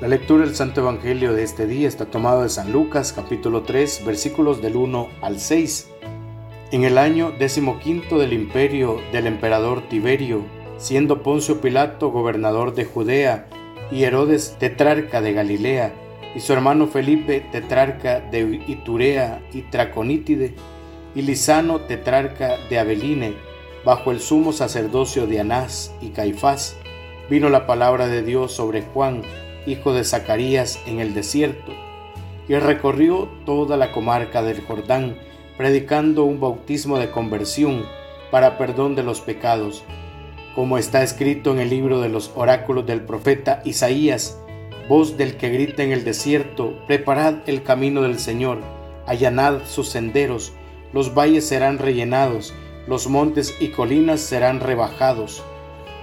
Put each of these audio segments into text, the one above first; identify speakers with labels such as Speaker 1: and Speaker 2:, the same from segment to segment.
Speaker 1: La lectura del Santo Evangelio de este día está tomado de San Lucas capítulo 3 versículos del 1 al 6. En el año decimoquinto del imperio del emperador Tiberio, siendo Poncio Pilato gobernador de Judea y Herodes tetrarca de Galilea, y su hermano Felipe tetrarca de Iturea y Traconítide, y Lisano tetrarca de Abeline, bajo el sumo sacerdocio de Anás y Caifás, vino la palabra de Dios sobre Juan, hijo de Zacarías, en el desierto, y recorrió toda la comarca del Jordán, predicando un bautismo de conversión para perdón de los pecados, como está escrito en el libro de los oráculos del profeta Isaías, voz del que grita en el desierto, preparad el camino del Señor, allanad sus senderos, los valles serán rellenados, los montes y colinas serán rebajados,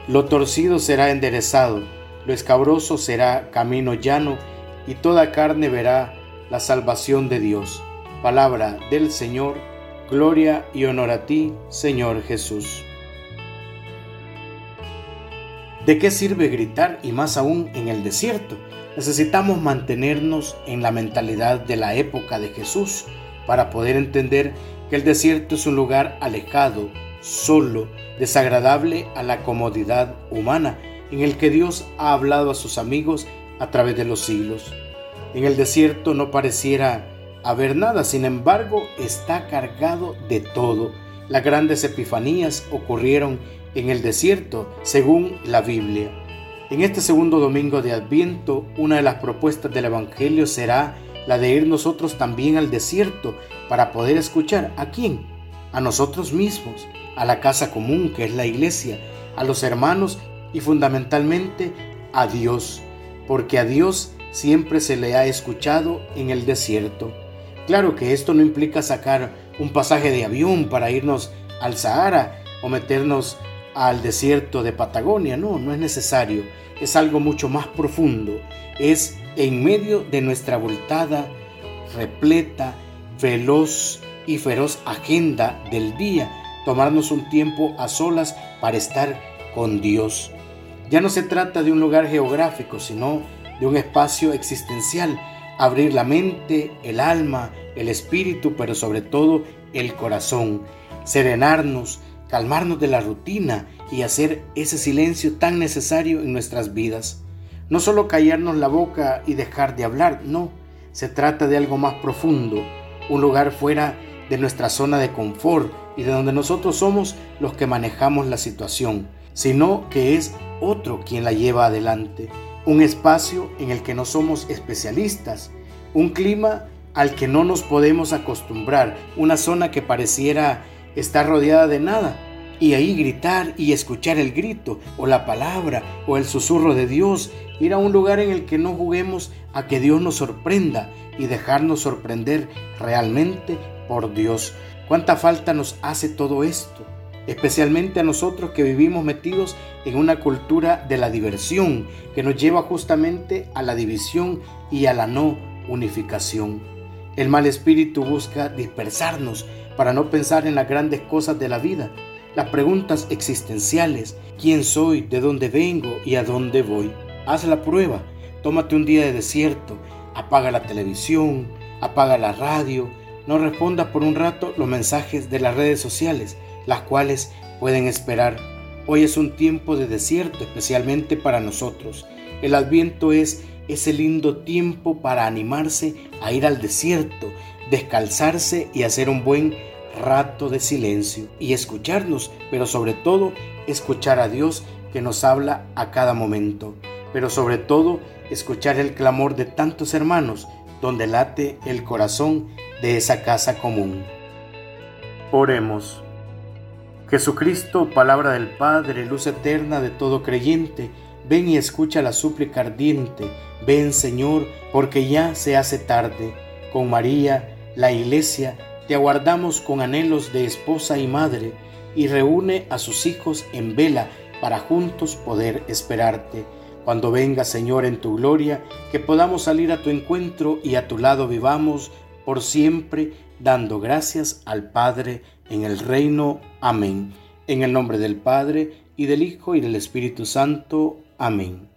Speaker 1: lo torcido será enderezado, lo escabroso será camino llano, y toda carne verá la salvación de Dios. Palabra del Señor, gloria y honor a ti, Señor Jesús. ¿De qué sirve gritar y más aún en el desierto? Necesitamos mantenernos en la mentalidad de la época de Jesús para poder entender que el desierto es un lugar alejado, solo, desagradable a la comodidad humana, en el que Dios ha hablado a sus amigos a través de los siglos. En el desierto no pareciera haber nada, sin embargo está cargado de todo. Las grandes epifanías ocurrieron en el desierto, según la Biblia. En este segundo domingo de Adviento, una de las propuestas del Evangelio será la de ir nosotros también al desierto para poder escuchar a quién, a nosotros mismos, a la casa común que es la iglesia, a los hermanos y fundamentalmente a Dios, porque a Dios siempre se le ha escuchado en el desierto. Claro que esto no implica sacar un pasaje de avión para irnos al Sahara o meternos al desierto de Patagonia, no, no es necesario, es algo mucho más profundo, es en medio de nuestra abultada, repleta, veloz y feroz agenda del día, tomarnos un tiempo a solas para estar con Dios. Ya no se trata de un lugar geográfico, sino de un espacio existencial, abrir la mente, el alma, el espíritu, pero sobre todo el corazón, serenarnos, calmarnos de la rutina y hacer ese silencio tan necesario en nuestras vidas. No solo callarnos la boca y dejar de hablar, no, se trata de algo más profundo, un lugar fuera de nuestra zona de confort y de donde nosotros somos los que manejamos la situación, sino que es otro quien la lleva adelante, un espacio en el que no somos especialistas, un clima al que no nos podemos acostumbrar, una zona que pareciera está rodeada de nada. Y ahí gritar y escuchar el grito o la palabra o el susurro de Dios, ir a un lugar en el que no juguemos a que Dios nos sorprenda y dejarnos sorprender realmente por Dios. ¿Cuánta falta nos hace todo esto? Especialmente a nosotros que vivimos metidos en una cultura de la diversión que nos lleva justamente a la división y a la no unificación. El mal espíritu busca dispersarnos para no pensar en las grandes cosas de la vida, las preguntas existenciales, quién soy, de dónde vengo y a dónde voy. Haz la prueba, tómate un día de desierto, apaga la televisión, apaga la radio, no responda por un rato los mensajes de las redes sociales, las cuales pueden esperar. Hoy es un tiempo de desierto, especialmente para nosotros. El adviento es ese lindo tiempo para animarse a ir al desierto, descalzarse y hacer un buen rato de silencio y escucharnos, pero sobre todo escuchar a Dios que nos habla a cada momento, pero sobre todo escuchar el clamor de tantos hermanos donde late el corazón de esa casa común. Oremos. Jesucristo, palabra del Padre, luz eterna de todo creyente, ven y escucha la súplica ardiente. Ven, Señor, porque ya se hace tarde. Con María, la Iglesia, te aguardamos con anhelos de esposa y madre, y reúne a sus hijos en vela para juntos poder esperarte. Cuando venga, Señor, en tu gloria, que podamos salir a tu encuentro y a tu lado vivamos por siempre, dando gracias al Padre en el reino. Amén. En el nombre del Padre, y del Hijo, y del Espíritu Santo. Amén.